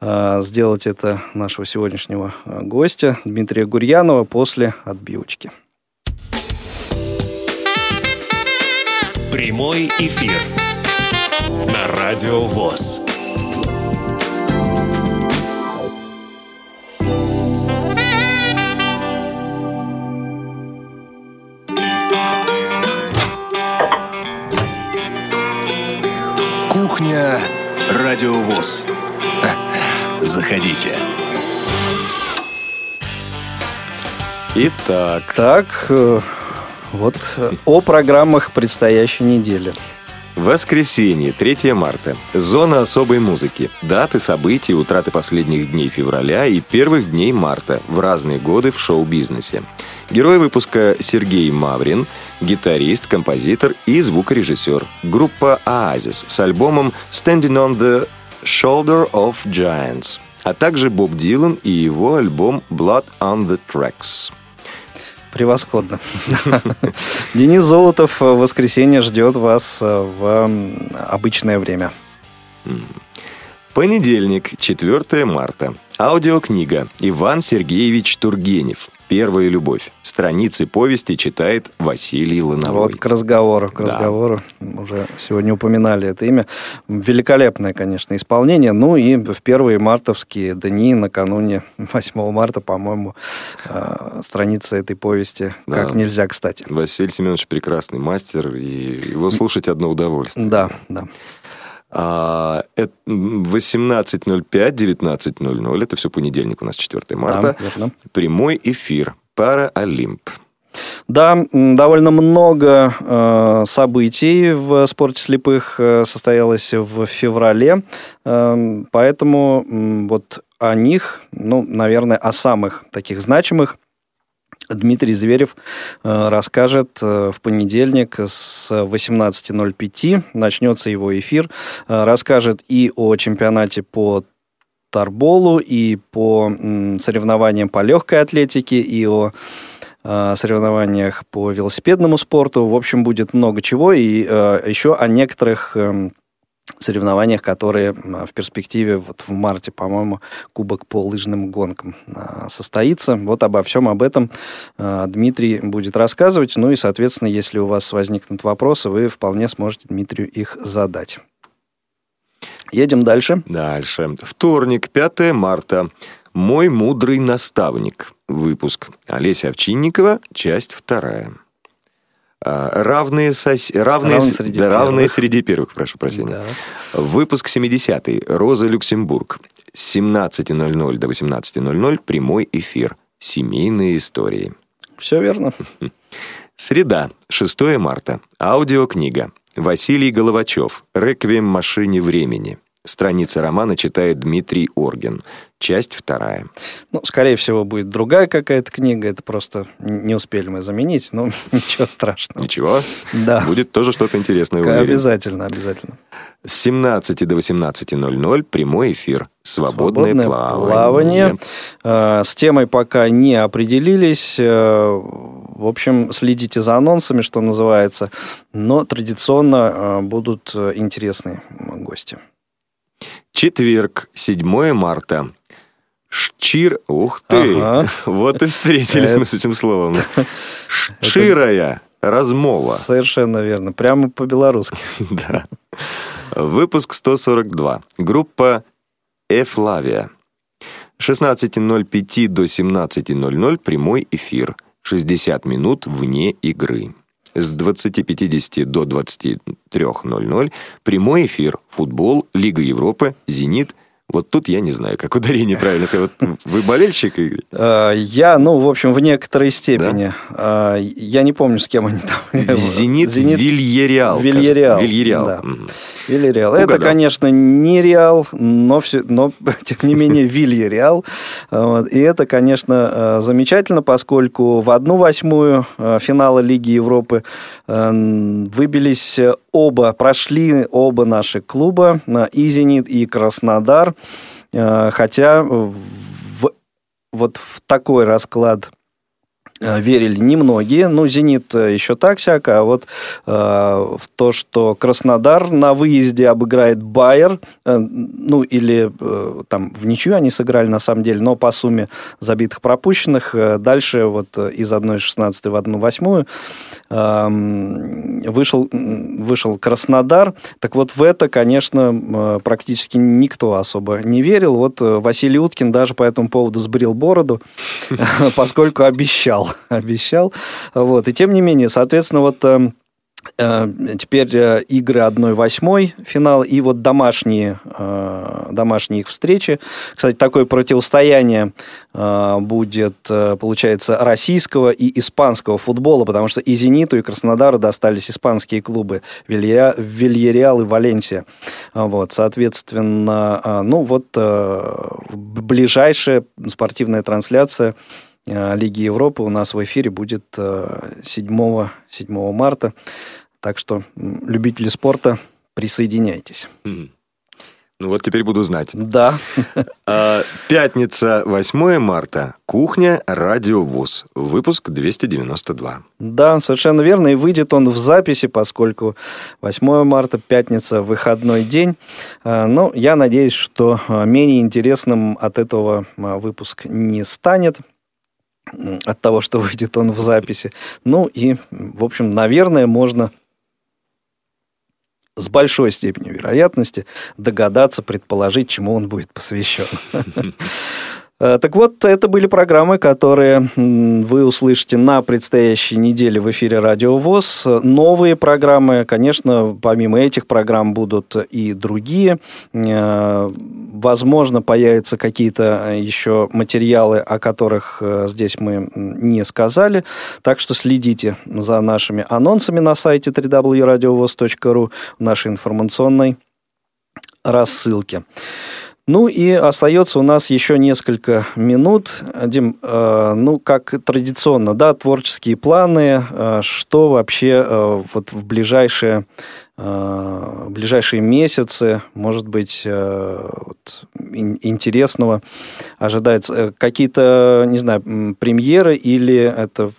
э, сделать это нашего сегодняшнего э, гостя Дмитрия Гурьянова после отбивочки. Прямой эфир на Радио ВОЗ. Радиовоз. (laughs) Заходите. Итак, Так, э, вот э, о программах предстоящей недели. Воскресенье, 3 марта. Зона особой музыки. Даты, события, утраты последних дней февраля и первых дней марта в разные годы в шоу-бизнесе. Герой выпуска Сергей Маврин, гитарист, композитор и звукорежиссер. Группа «Оазис» с альбомом «Standing on the Shoulder of Giants», а также Боб Дилан и его альбом «Blood on the Tracks». Превосходно. Денис Золотов в воскресенье ждет вас э, в обычное время. Понедельник, 4 марта. Аудиокнига Иван Сергеевич Тургенев. Первая любовь. Страницы повести читает Василий Лановой. Вот к разговору, к Да. разговору. Уже сегодня упоминали это имя. Великолепное, конечно, исполнение. Ну и в первые мартовские дни, накануне (laughs) 8 марта, по-моему, э, страница этой повести Да. как нельзя кстати. Василий Семенович прекрасный мастер, и его слушать одно удовольствие. Да, да. А, это 18.05, 19.00, это все понедельник у нас 4 марта. Да, верно. Прямой эфир. Пара Олимп. Да, довольно много э, событий в спорте слепых э, состоялось в феврале, Эм, поэтому м, вот о них, ну, наверное, о самых таких значимых Дмитрий Зверев э, расскажет э, в понедельник с 18.05. Начнется его эфир. Э, Расскажет и о чемпионате по тарболу, и по соревнованиям по легкой атлетике, и о соревнованиях по велосипедному спорту. В общем, будет много чего. И еще о некоторых эм, соревнованиях, которые в перспективе вот в марте, по-моему, Кубок по лыжным гонкам состоится. Вот обо всем об этом Дмитрий будет рассказывать. Ну и, соответственно, если у вас возникнут вопросы, вы вполне сможете Дмитрию их задать. Едем дальше. Дальше. Вторник, 5 марта. «Мой мудрый наставник». Выпуск. Олеся Овчинникова, часть вторая. А, равные, сос... равные, Равные среди да, равные первых. среди первых, прошу прощения. Да. Выпуск 70-й. Роза Люксембург. С 17.00 до 18.00 прямой эфир. Семейные истории. Все верно. Среда, 6 марта. Аудиокнига. Василий Головачев. «Реквием машине времени». Страница романа читает Дмитрий Орген. Часть вторая. Ну, скорее всего, будет другая какая-то книга. Это просто не успели мы заменить. Ну, (laughs) ничего страшного. Ничего? Да. Будет тоже что-то интересное, уверен. Обязательно, обязательно. С 17 до 18.00 прямой эфир. Свободное, Свободное плавание. плавание. Э, С темой пока не определились. Э, В общем, следите за анонсами, что называется. Но традиционно э, будут э, интересные гости. Четверг, 7 марта. Шчир... Ух ты! Ага. (laughs) Вот и встретились мы с этим словом. (laughs) Шчирая размова. Совершенно верно. Прямо по-белорусски. (laughs) Да. Выпуск 142. Группа Эфлавия. 16.05 до 17.00 прямой эфир. 60 минут вне игры. С 20.50 до 23.00 прямой эфир. Футбол, Лига Европы, Зенит. Вот тут я не знаю, как ударение правильно сказать. Вот Вы болельщик, Игорь? (laughs) Э, Я, ну, в общем, в некоторой степени. Э, Я не помню, с кем они там. (laughs) Зенит, Вильяреал. кажется. Вильяреал. Вильяреал. Да. Мгм. Вильяреал. Это, конечно, не Реал, но, все, но (laughs) тем не менее Вильяреал. Вот. И это, конечно, э, замечательно, поскольку в одну восьмую э, финала Лиги Европы э, выбились оба, прошли оба наши клуба, э, и «Зенит», и «Краснодар». Э, Хотя в, вот в такой расклад э, верили немногие. Ну, «Зенит» еще так всяко, а вот э, в то, что Краснодар на выезде обыграет Байер, э, ну, или э, там в ничью они сыграли на самом деле, но по сумме забитых пропущенных, э, дальше вот из 1-16 в 1-8 э, вышел, вышел Краснодар. Так вот в это, конечно, э, практически никто особо не верил. Вот э, Василий Уткин даже по этому поводу сбрил бороду, (laughs) поскольку обещал, (laughs) обещал. Вот. И тем не менее, соответственно, вот э, э, теперь э, игры 1-8 финал и вот домашние, э, домашние их встречи. Кстати, такое противостояние э, будет, э, получается, российского и испанского футбола, потому что и «Зениту», и Краснодару достались испанские клубы Вилья- Вильяреал и Валенсия. Вот, соответственно, э, ну вот э, ближайшая спортивная трансляция э, Лиги Европы у нас в эфире будет э, 7, 7 марта. Так что, любители спорта, присоединяйтесь. Ну вот теперь буду знать. Да, А, Пятница, 8 марта. Кухня, радиовоз. Выпуск 292. да, совершенно верно. И выйдет он в записи, поскольку 8 марта, пятница, выходной день. А, Ну, я надеюсь, что а, менее интересным от этого выпуск не станет от того, что (laughs) выйдет он в записи. Ну и, в общем, наверное, можно с большой степенью вероятности догадаться, предположить, чему он будет посвящен. (laughs) Э, Так вот, это были программы, которые вы услышите на предстоящей неделе в эфире Радио ВОЗ. Новые программы, конечно, помимо этих программ будут и другие. Э, Возможно, появятся какие-то еще материалы, о которых э, здесь мы не сказали. Так что следите за нашими анонсами на сайте www.radiovoz.ru в нашей информационной рассылке. Ну и остается у нас еще несколько минут. Дим, э, ну, как традиционно, да, творческие планы, э, что вообще э, вот в ближайшие, э, ближайшие месяцы, может быть, э, вот, ин- интересного ожидается? Э, Какие-то, не знаю, премьеры или это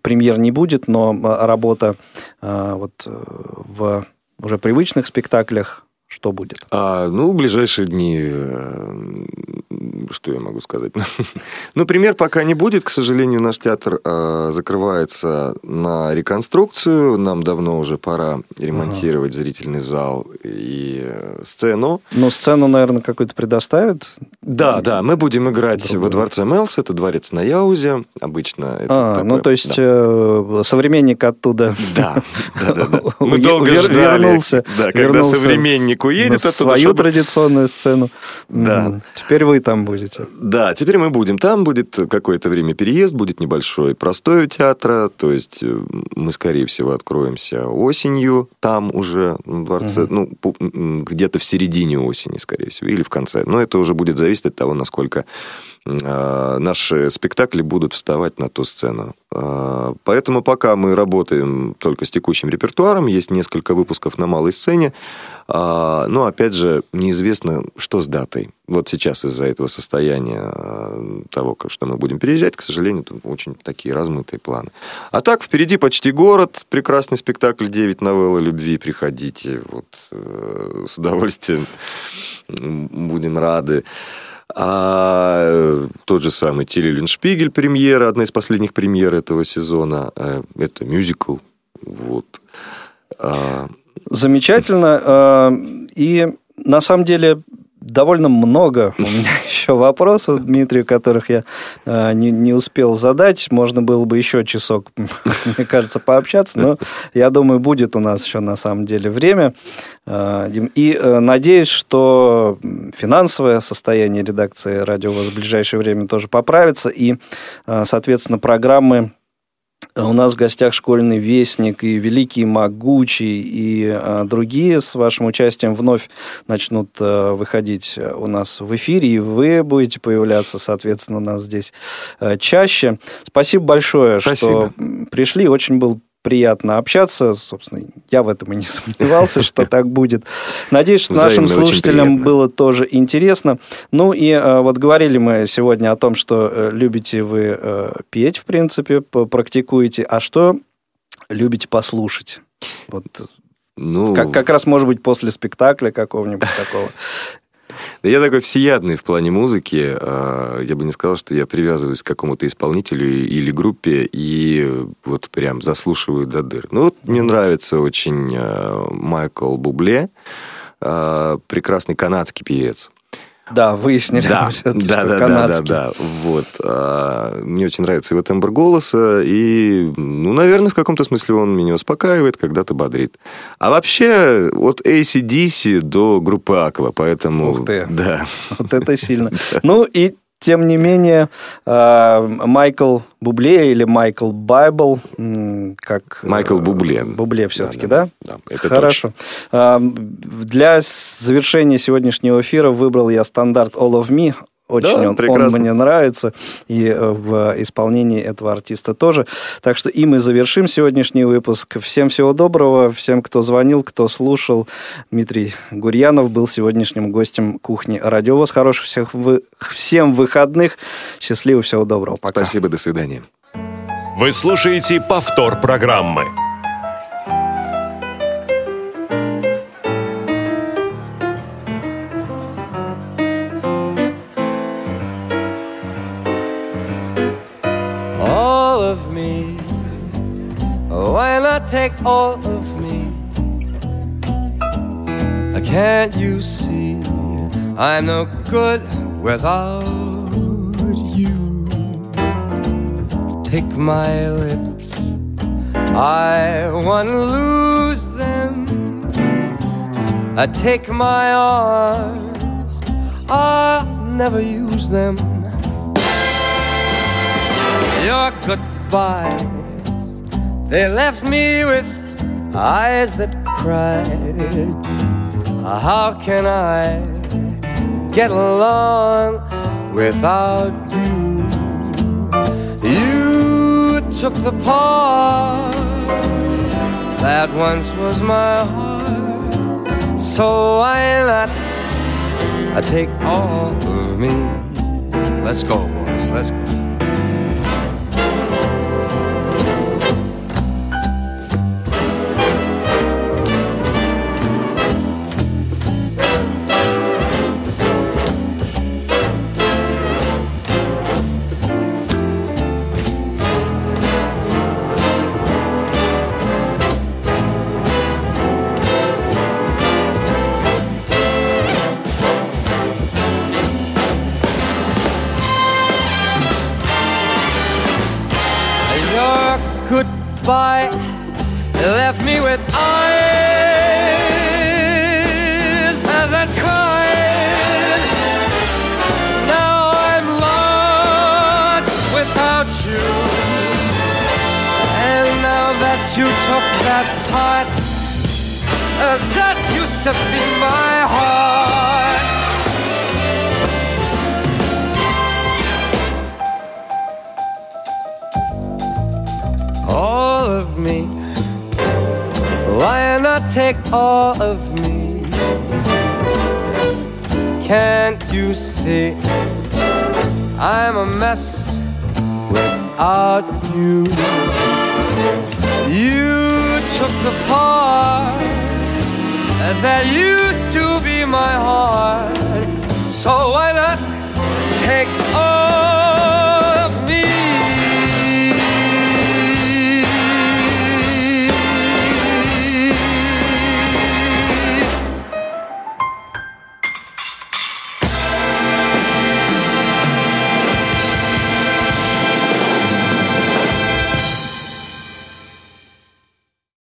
премьер не будет, но работа э, вот э, в уже привычных спектаклях что будет? А, ну, в ближайшие дни, э, что я могу сказать? (laughs) ну, пример пока не будет. К сожалению, наш театр э, закрывается на реконструкцию. Нам давно уже пора ремонтировать ага. зрительный зал и э, сцену. Ну, сцену, наверное, какую-то предоставят? Да, да. Мы будем играть Другой. во дворце Мелс. Это дворец на Яузе. Обычно это а, такое, ну, то есть да. э, современник оттуда... Да, да, да. Мы долго ждали. Вернулся. Да, когда современник Америку едет. На оттуда, свою традиционную сцену. Да. Теперь вы там будете. Да, теперь мы будем. Там будет какое-то время переезд, будет небольшой простой у театра, то есть э, мы, скорее всего, откроемся осенью там уже на дворце, угу. ну, где-то в середине осени, скорее всего, или в конце. Но это уже будет зависеть от того, насколько наши спектакли будут вставать на ту сцену. А, поэтому пока мы работаем только с текущим репертуаром, есть несколько выпусков на малой сцене, а, но, опять же, неизвестно, что с датой. Вот сейчас из-за этого состояния того, что мы будем переезжать, к сожалению, тут очень такие размытые планы. А так, впереди почти город, прекрасный спектакль «Девять новелл любви». Приходите, вот, э, с удовольствием будем рады. А э, тот же самый Тилли Шпигель премьера, одна из последних премьер этого сезона. Э, это мюзикл. Вот. А, Замечательно. А, и на самом деле довольно много у (laughs) меня еще вопросов, Дмитрию, которых я э, не, не успел задать. Можно было бы еще часок, (laughs) мне кажется, пообщаться, но я думаю, будет у нас еще на самом деле время. Э, и э, надеюсь, что финансовое состояние редакции радио в ближайшее время тоже поправится, и, соответственно, программы у нас в гостях школьный вестник и великий могучий и а, другие с вашим участием вновь начнут а, выходить у нас в эфире, и вы будете появляться, соответственно, у нас здесь а, чаще. Спасибо большое, Спасибо. что пришли. Очень был приятно общаться. Собственно, я в этом и не (laughs) сомневался, (laughs) что так будет. Надеюсь, что нашим слушателям было тоже интересно. Ну и э, вот говорили мы сегодня о том, что э, любите вы э, петь, в принципе, практикуете. А что любите послушать? Вот ну, как, как раз, может быть, после спектакля какого-нибудь такого. Я такой всеядный в плане музыки. А, я бы не сказал, что я привязываюсь к какому-то исполнителю или группе и вот прям заслушиваю до дыр. Ну вот мне нравится очень а, Майкл Бубле, а, прекрасный канадский певец. Да, выяснили. Да, (laughs) да, да, да, да, да. Вот. А, мне очень нравится его тембр голоса, и, ну, наверное, в каком-то смысле он меня успокаивает, когда-то бодрит. А вообще, от ACDC до группы Аква, поэтому... Ух ты. Да. (laughs) Вот это сильно. (laughs) Ну, и тем не менее, э, Майкл Бубле или Майкл Байбл, как... Э, Майкл Бубле. Бубле все-таки, да? Да, да Хорошо. Точно. Для завершения сегодняшнего эфира выбрал я стандарт All of Me очень да, он, он мне нравится, и э, в исполнении этого артиста тоже. Так что и мы завершим сегодняшний выпуск. Всем всего доброго, всем, кто звонил, кто слушал. Дмитрий Гурьянов был сегодняшним гостем кухни Радиовоз. Хороших всех вы... всем выходных. Счастливо, всего доброго. Пока. Спасибо, до свидания. Вы слушаете повтор программы. Take all of me. Can't you see I'm no good without you? Take my lips, I wanna lose them. I take my arms, I'll never use them. Your goodbye they left me with eyes that cried. Ah, how can I get along without you? You took the part that once was my heart. So why not I take all of me? Let's go, boys. Let's go.